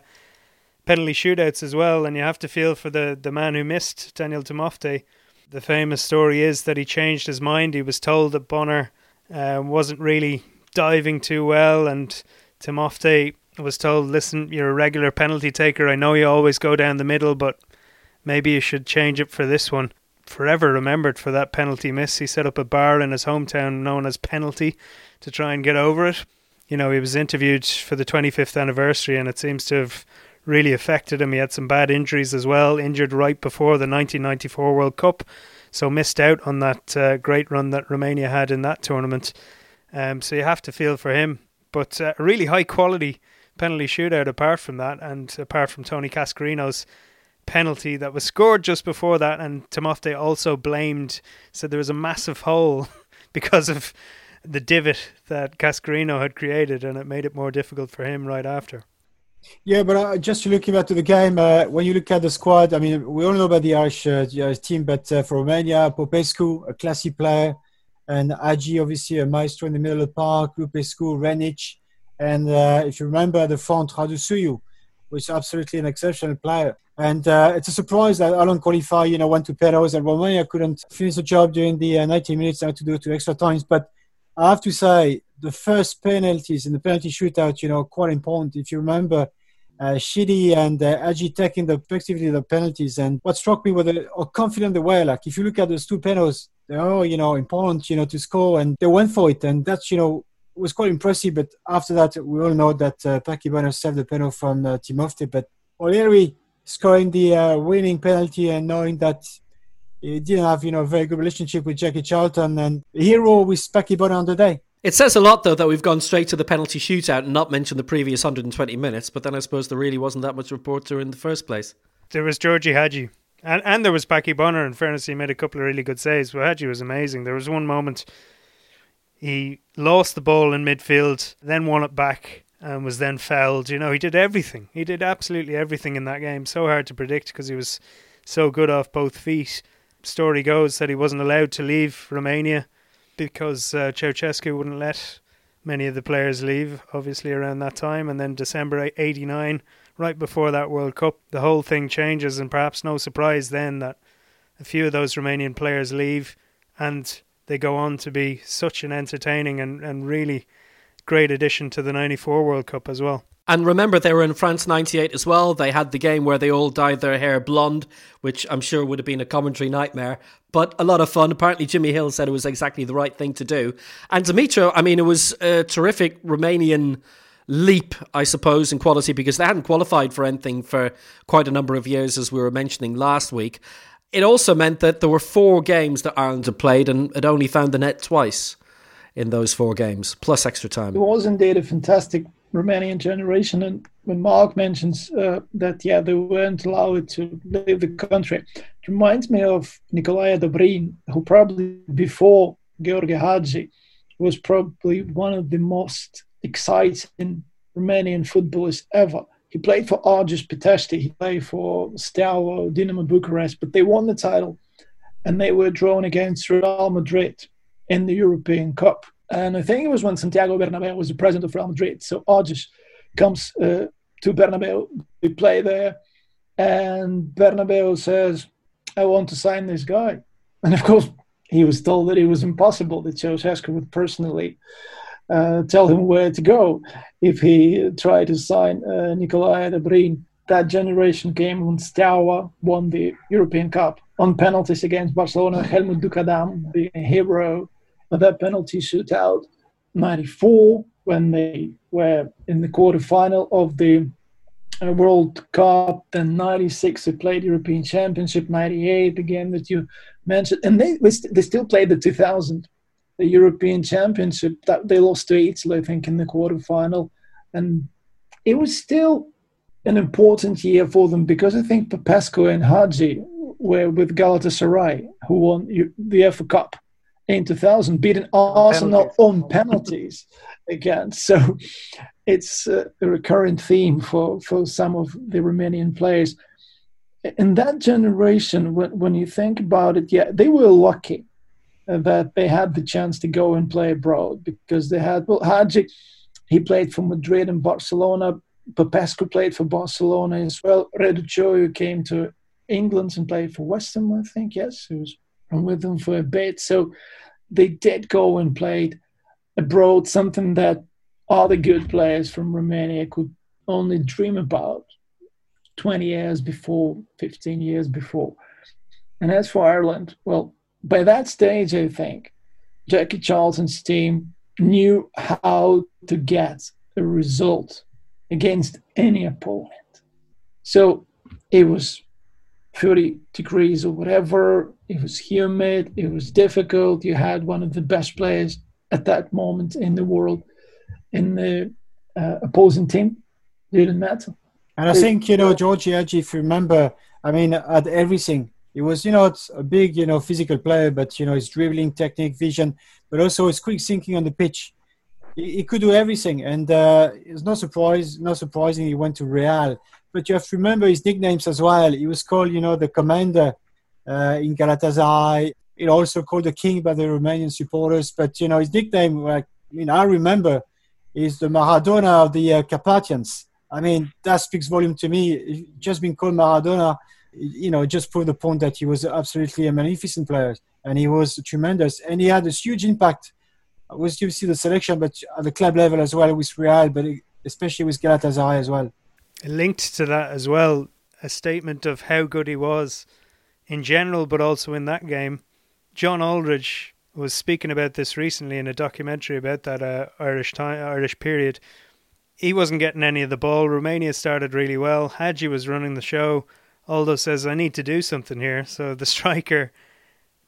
penalty shootouts as well. And you have to feel for the, the man who missed, Daniel Timofte. The famous story is that he changed his mind. He was told that Bonner uh, wasn't really diving too well, and Timofte was told, "Listen, you're a regular penalty taker. I know you always go down the middle, but maybe you should change it for this one." forever remembered for that penalty miss. He set up a bar in his hometown known as Penalty to try and get over it. You know, he was interviewed for the 25th anniversary, and it seems to have really affected him. He had some bad injuries as well, injured right before the 1994 World Cup, so missed out on that uh, great run that Romania had in that tournament. Um, so you have to feel for him. But uh, really high quality penalty shootout apart from that, and apart from Tony Cascarino's penalty that was scored just before that, and Timofte also blamed, said there was a massive hole because of the divot that Cascarino had created, and it made it more difficult for him right after. Yeah, but uh, just looking back to the game, uh, when you look at the squad, I mean, we all know about the Irish uh, team, but uh, for Romania, Popescu, a classy player, and Hagi, obviously a maestro in the middle of the park, Lupescu, Rednic, and uh, if you remember the front, Răducioiu, was absolutely an exceptional player. And uh, it's a surprise that Ireland qualify, you know, went to penalties and Romania couldn't finish the job during the uh, 90 minutes had to do it to extra times. But I have to say, the first penalties in the penalty shootout, you know, quite important. If you remember, Sheedy and uh, Hagi taking the effectively the penalties. And what struck me was how confident they were. Like, if you look at those two penalties, they're you know, important, you know, to score. And they went for it. And that's, you know, was quite impressive. But after that, we all know that uh, Packy Bonner saved the penalty from uh, Timofte. But O'Leary scoring the uh, winning penalty and knowing that he didn't have, you know, a very good relationship with Jackie Charlton and hero with Packy Bonner on the day. It says a lot, though, that we've gone straight to the penalty shootout and not mentioned the previous 120 minutes. But then I suppose there really wasn't that much report to in the first place. There was Georgie Hagi. And, and there was Packy Bonner. In fairness, he made a couple of really good saves. But Hagi was amazing. There was one moment he lost the ball in midfield, then won it back, and was then fouled. You know, he did everything. He did absolutely everything in that game. So hard to predict because he was so good off both feet. Story goes that he wasn't allowed to leave Romania because uh, Ceausescu wouldn't let many of the players leave, obviously, around that time. And then December 89, right before that World Cup, the whole thing changes. And perhaps no surprise then that a few of those Romanian players leave and they go on to be such an entertaining and, and really great addition to the 94 World Cup as well. And remember, they were in France 98 as well. They had the game where they all dyed their hair blonde, which I'm sure would have been a commentary nightmare, but a lot of fun. Apparently, Jimmy Hill said it was exactly the right thing to do. And Dimitro, I mean, it was a terrific Romanian leap, I suppose, in quality because they hadn't qualified for anything for quite a number of years, as we were mentioning last week. It also meant that there were four games that Ireland had played and had only found the net twice in those four games, plus extra time. It was indeed a fantastic Romanian generation. And when Mark mentions uh, that, yeah, they weren't allowed to leave the country, it reminds me of Nicolae Dobrin, who probably before George Hagi was probably one of the most exciting Romanian footballers ever. He played for Argeș Pitești, he played for Steaua, Dinamo Bucharest, but they won the title and they were drawn against Real Madrid in the European Cup. And I think it was when Santiago Bernabeu was the president of Real Madrid. So Argeș comes uh, to Bernabeu, we play there, and Bernabeu says, I want to sign this guy. And of course, he was told that it was impossible, that Ceausescu would personally uh, tell him where to go if he tried to sign uh, Nicolae Dobrin. That generation came when Steaua won the European Cup on penalties against Barcelona. Helmuth Duckadam a hero that penalty shootout. 94 when they were in the quarterfinal of the uh, World Cup. Then 96 they played European Championship. 98 again that you mentioned, and they they still played the 2000 the European Championship that they lost to Italy, I think, in the quarterfinal, and it was still an important year for them because I think Popescu and Hagi were with Galatasaray, who won the FA Cup in 2000, beating Arsenal on penalties again. So it's uh, a recurrent theme for, for some of the Romanian players. In that generation, when, when you think about it, yeah, they were lucky that they had the chance to go and play abroad because they had, well, Hagi, he played for Madrid and Barcelona. Popescu played for Barcelona as well. Răducioiu came to England and played for West Ham, I think, yes. He was with them for a bit. So they did go and played abroad, something that other good players from Romania could only dream about 20 years before, 15 years before. And as for Ireland, well, by that stage, I think Jackie Charlton's team knew how to get a result against any opponent. So it was 30 degrees or whatever. It was humid. It was difficult. You had one of the best players at that moment in the world in the uh, opposing team. Didn't matter. And I think, you know, Georgie if you remember, I mean, at everything, he was, you know, it's a big, you know, physical player, but, you know, his dribbling technique, vision, but also his quick thinking on the pitch. He, he could do everything. And uh, it's no surprise, not surprising he went to Real but you have to remember his nicknames as well. He was called, you know, the commander uh, in Galatasaray. He also called the king by the Romanian supporters. But you know, his nickname, like, I mean, I remember, is the Maradona of the uh, Carpathians. I mean, that speaks volume to me. Just being called Maradona, you know, just proved the point that he was absolutely a magnificent player and he was tremendous and he had a huge impact. Was you see the selection, but at the club level as well with Real, but especially with Galatasaray as well linked to that as well, a statement of how good he was in general, but also in that game. John Aldridge was speaking about this recently in a documentary about that uh, Irish time, Irish period. He wasn't getting any of the ball. Romania started really well. Hagi was running the show. Aldo says, "I need to do something here." So the striker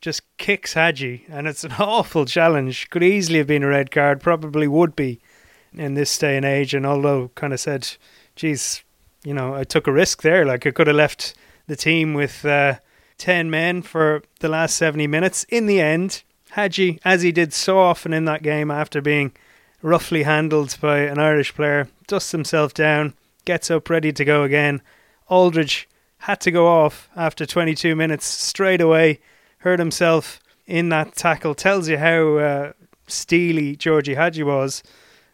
just kicks Hagi, and it's an awful challenge. Could easily have been a red card. Probably would be in this day and age. And Aldo kind of said, geez, you know, I took a risk there. Like I could have left the team with uh, 10 men for the last 70 minutes. In the end, Hagi, as he did so often in that game after being roughly handled by an Irish player, dusts himself down, gets up ready to go again. Aldridge had to go off after 22 minutes straight away, hurt himself in that tackle. Tells you how uh, steely Georgie Hagi was.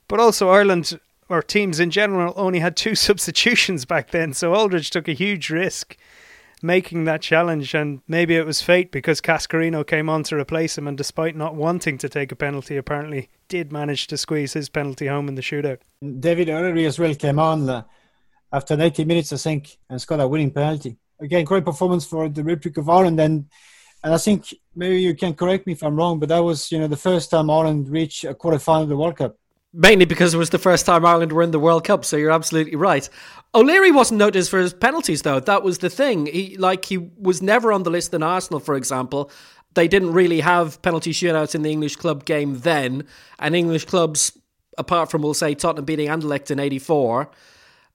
But also, Ireland or teams in general only had two substitutions back then. So Aldridge took a huge risk making that challenge, and maybe it was fate because Cascarino came on to replace him, and despite not wanting to take a penalty, apparently did manage to squeeze his penalty home in the shootout. David O'Leary as well came on uh, after 90 minutes, I think, and scored a winning penalty. Again, great performance for the Republic of Ireland, and and I think maybe you can correct me if I'm wrong, but that was you know the first time Ireland reached a quarter final of the World Cup mainly because it was the first time Ireland were in the World Cup. So you're absolutely right. O'Leary wasn't noticed for his penalties, though. That was the thing. He like he was never on the list in Arsenal, for example. They didn't really have penalty shootouts in the English club game then, and English clubs, apart from we'll say Tottenham beating Anderlecht in '84,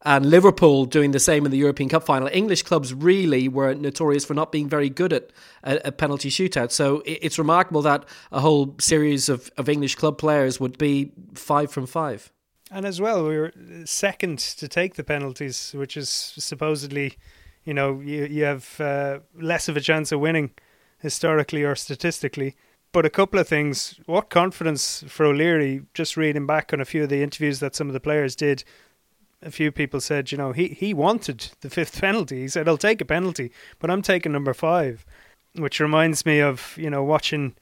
and Liverpool doing the same in the European Cup final. English clubs really were notorious for not being very good at a, penalty shootout. So it's remarkable that a whole series of, of English club players would be five from five. And as well, we were second to take the penalties, which is supposedly, you know, you you have uh, less of a chance of winning historically or statistically. But a couple of things. What confidence for O'Leary, just reading back on a few of the interviews that some of the players did, a few people said, you know, he, he wanted the fifth penalty. He said, I'll take a penalty, but I'm taking number five, which reminds me of, you know, watching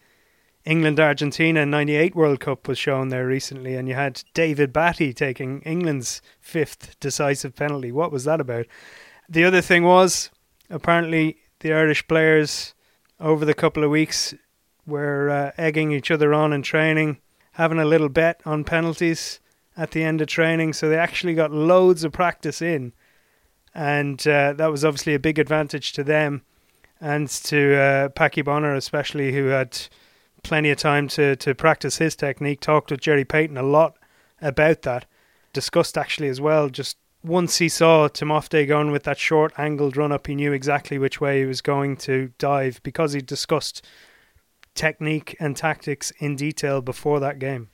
England Argentina 98 World Cup was shown there recently, and you had David Batty taking England's fifth decisive penalty. What was that about? The other thing was apparently the Irish players over the couple of weeks were uh, egging each other on in training, having a little bet on penalties at the end of training, so they actually got loads of practice in, and uh, that was obviously a big advantage to them and to uh, Paddy Bonner especially, who had plenty of time to, to practice his technique. Talked with Gerry Peyton a lot about that. Discussed actually as well. Just once he saw Timofte going with that short angled run up, he knew exactly which way he was going to dive because he discussed technique and tactics in detail before that game.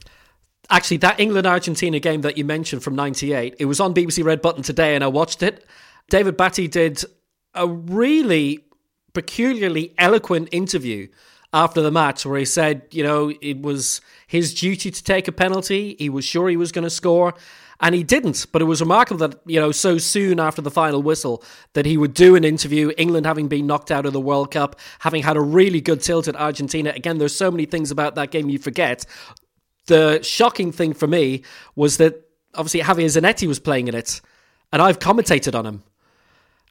Actually, that England Argentina game that you mentioned from 98, it was on BBC Red Button today and I watched it. David Batty did a really peculiarly eloquent interview after the match where he said, you know, it was his duty to take a penalty. He was sure he was going to score, and he didn't. But it was remarkable that, you know, so soon after the final whistle, that he would do an interview, England having been knocked out of the World Cup, having had a really good tilt at Argentina. Again, there's so many things about that game you forget. The shocking thing for me was that obviously Javier Zanetti was playing in it, and I've commentated on him.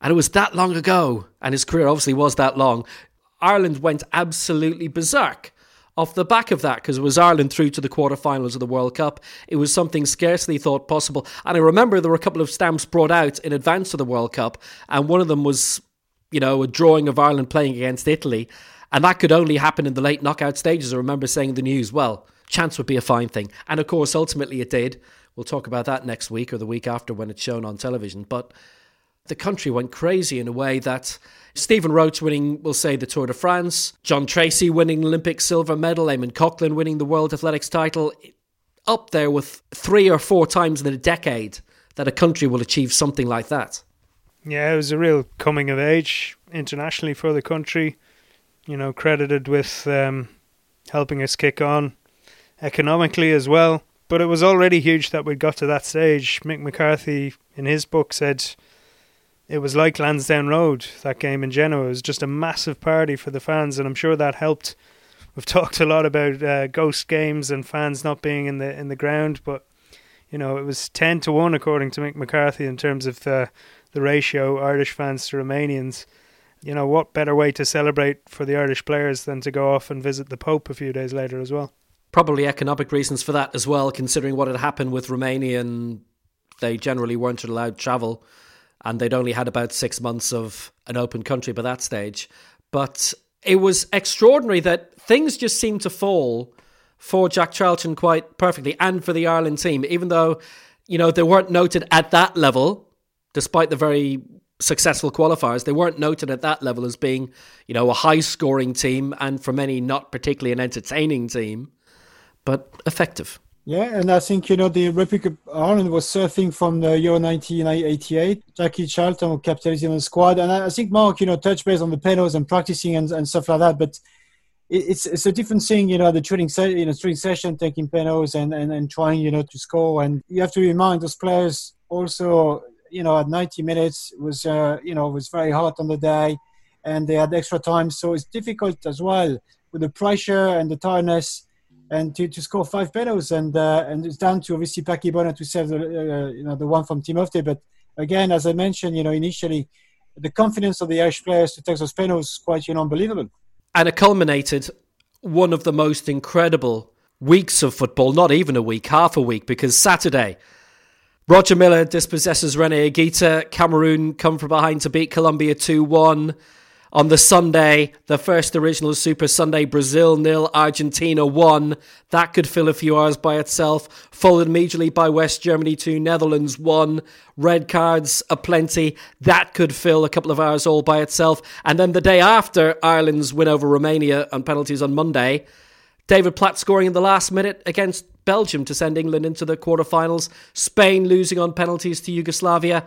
And it was that long ago, and his career obviously was that long. Ireland went absolutely berserk off the back of that because it was Ireland through to the quarterfinals of the World Cup. It was something scarcely thought possible. And I remember there were a couple of stamps brought out in advance of the World Cup, and one of them was, you know, a drawing of Ireland playing against Italy. And that could only happen in the late knockout stages. I remember saying in the news, well, chance would be a fine thing. And of course, ultimately it did. We'll talk about that next week or the week after when it's shown on television. But the country went crazy in a way that Stephen Roche winning, we'll say, the Tour de France, John Treacy winning Olympic silver medal, Eamonn Coghlan winning the World Athletics title, up there with three or four times in a decade that a country will achieve something like that. Yeah, it was a real coming of age internationally for the country. You know, credited with um, helping us kick on economically as well. But it was already huge that we'd got to that stage. Mick McCarthy, in his book, said it was like Lansdowne Road, that game in Genoa. It was just a massive party for the fans, and I'm sure that helped. We've talked a lot about uh, ghost games and fans not being in the in the ground, but you know it was ten to one according to Mick McCarthy in terms of the the ratio Irish fans to Romanians. You know what better way to celebrate for the Irish players than to go off and visit the Pope a few days later as well? Probably economic reasons for that as well, considering what had happened with Romania and they generally weren't allowed travel and they'd only had about six months of an open country by that stage. But it was extraordinary that things just seemed to fall for Jack Charlton quite perfectly and for the Ireland team, even though, you know, they weren't noted at that level, despite the very successful qualifiers. They weren't noted at that level as being, you know, a high scoring team and for many not particularly an entertaining team, but effective. Yeah, and I think you know the Republic of Ireland was surfing from the Euro 1988. Jackie Charlton was captaining the squad, and I think Mark, you know, touch base on the pedals and practicing and, and stuff like that. But it's it's a different thing, you know, the training se- you know training session, taking penalties and, and and trying, you know, to score. And you have to remind those players also, you know, at 90 minutes was uh, you know was very hot on the day, and they had extra time, so it's difficult as well with the pressure and the tiredness and to, to score five penalties. And uh, and it's down to obviously Bonner to save the uh, you know the one from Timofte. But again, as I mentioned, you know initially the confidence of the Irish players to take those penalties is quite you know unbelievable. And it culminated one of the most incredible weeks of football. Not even a week, half a week, because Saturday. Roger Milla dispossesses Rene Higuita. Cameroon come from behind to beat Colombia 2 1. On the Sunday, the first original Super Sunday, Brazil nil, Argentina one. That could fill a few hours by itself. Followed immediately by West Germany two, Netherlands one. Red cards aplenty. That could fill a couple of hours all by itself. And then the day after Ireland's win over Romania on penalties on Monday, David Platt scoring in the last minute against Belgium to send England into the quarterfinals. Spain losing on penalties to Yugoslavia.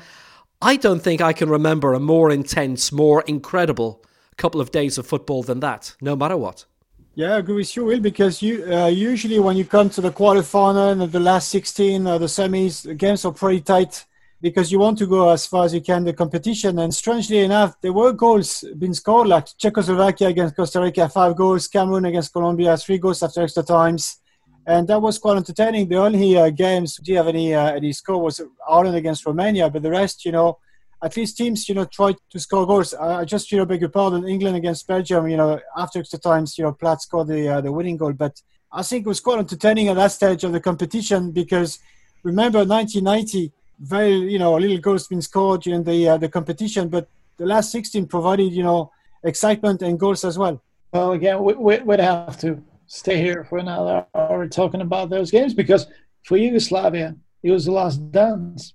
I don't think I can remember a more intense, more incredible couple of days of football than that, no matter what. Yeah, I agree with you, Will, because you uh, usually when you come to the quarterfinal and the last 16, uh, the semis, the games are pretty tight. because you want to go as far as you can the competition. And strangely enough, there were goals being scored, like Czechoslovakia against Costa Rica, five goals, Cameroon against Colombia, three goals after extra times. And that was quite entertaining. The only uh, games, do you have any uh, any score, was Ireland against Romania, but the rest, you know, at least teams, you know, tried to score goals. I just, you know, beg your pardon, England against Belgium, you know, after extra times, you know, Platt scored the uh, the winning goal. But I think it was quite entertaining at that stage of the competition because remember 1990 very you know little goals been scored during the uh, the competition, but the last 16 provided you know excitement and goals as well. Well, again, we, we, would have to stay here for another hour talking about those games because for Yugoslavia, it was the last dance,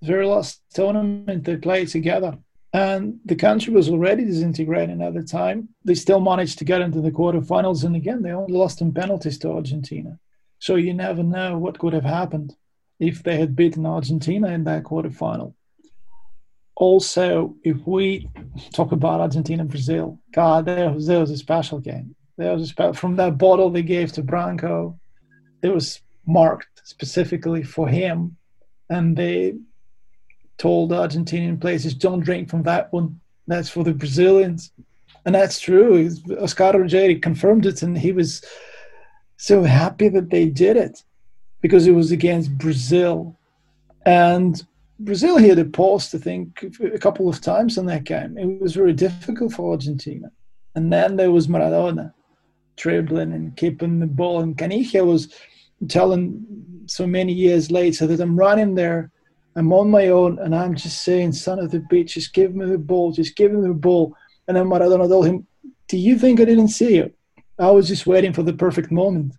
the very last tournament they played together. And the country was already disintegrating at the time. They still managed to get into the quarterfinals. And again, they only lost in penalties to Argentina. So you never know what could have happened if they had beaten Argentina in that quarterfinal. Also, if we talk about Argentina and Brazil, God, there was, a special game. Was from that bottle they gave to Branco, it was marked specifically for him, and they told Argentinian players, "Don't drink from that one. That's for the Brazilians," and that's true. Oscar Ruggeri confirmed it, and he was so happy that they did it because it was against Brazil. And Brazil hit a post, I think, a couple of times in that game. It was very difficult for Argentina. And then there was Maradona dribbling and keeping the ball. And Caniggia was telling so many years later that I'm running there, I'm on my own, and I'm just saying, son of the bitch, just give me the ball, just give me the ball. And then Maradona told him, Do you think I didn't see you? I was just waiting for the perfect moment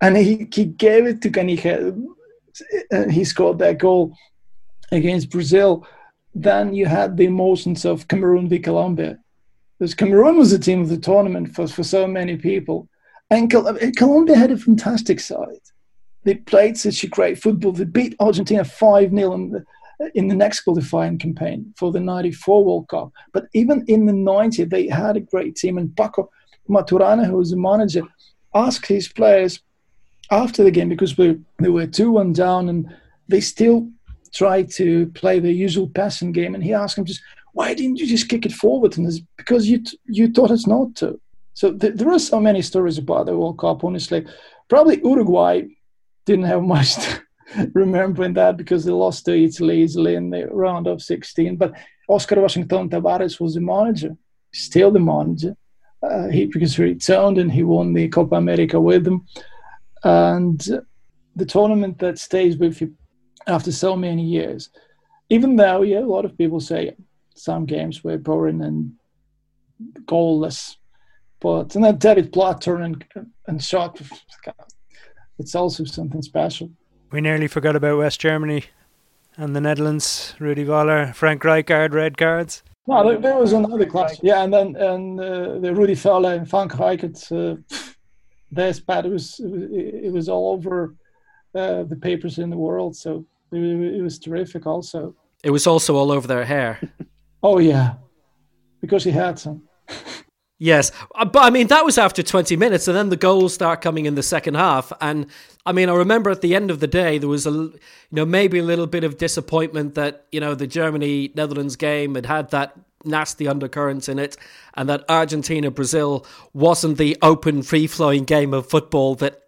and he, he gave it to Caniggia. And uh, he scored that goal against Brazil. Then you had the emotions of Cameroon v Colombia. Because Cameroon was the team of the tournament for, for so many people. And uh, Colombia had a fantastic side. They played such a great football. They beat Argentina 5 0 in the, uh, in the next qualifying campaign for the 94 World Cup. But even in the 90, they had a great team. And Pacho Maturana, who was the manager, asked his players, after the game because we they were two one down and they still tried to play the usual passing game. And he asked them just, why didn't you just kick it forward? And it's because you t- you taught us not to. So th- there are so many stories about the World Cup. Honestly, probably Uruguay didn't have much to remember in that because they lost to Italy easily in the round of 16. But Oscar Washington Tabárez was the manager, still the manager. Uh, he because he returned and he won the Copa America with them and the tournament that stays with you after so many years. Even though, yeah, a lot of people say some games were boring and goalless, but and that David Platt turn and, and shot, it's also something special. We nearly forgot about West Germany and the Netherlands. Rudi Völler, Frank Rijkaard, red cards. No, there, there was another class. Yeah, and then and uh, the Rudi Völler and Frank Rijkaard. Uh, this, but it was it was all over uh, the papers in the world. So it, it was terrific. Also, it was also all over their hair. oh yeah, because he had some. Yes, uh, but I mean that was after 20 minutes, and then the goals start coming in the second half. And I mean, I remember at the end of the day there was a, you know, maybe a little bit of disappointment that you know the Germany Netherlands game had had that nasty undercurrents in it, and that Argentina Brazil wasn't the open, free flowing game of football that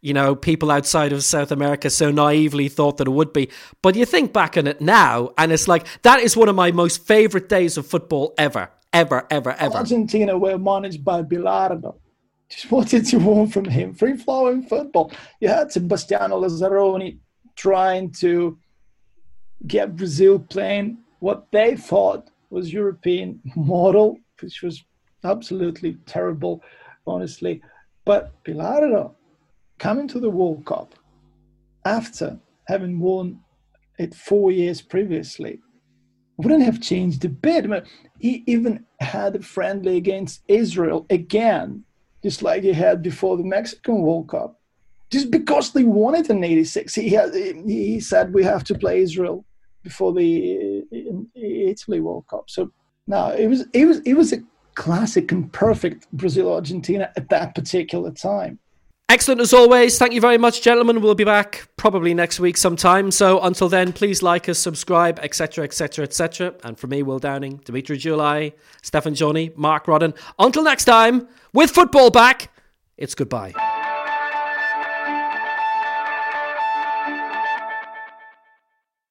you know, people outside of South America so naively thought that it would be. But you think back on it now, and it's like that is one of my most favorite days of football ever, ever, ever, ever. Argentina were managed by Bilardo. Just what did you from him? Free flowing football. You had Sebastião Lazaroni trying to get Brazil playing what they thought was European model, which was absolutely terrible, honestly. But Bilardo coming to the World Cup after having won it four years previously wouldn't have changed a bit. I mean, he even had a friendly against Israel again, just like he had before the Mexican World Cup. Just because they won it in '86, he had, he said we have to play Israel before the Italy World Cup. So now it was it was it was a classic and perfect Brazil Argentina at that particular time. Excellent as always. Thank you very much, gentlemen. We'll be back probably next week sometime. So until then, please like us, subscribe, etc., etc., etc. And for me, Will Downing, Dimitri July, Stefan Johnny, Mark Rodden. Until next time, with football back, it's goodbye.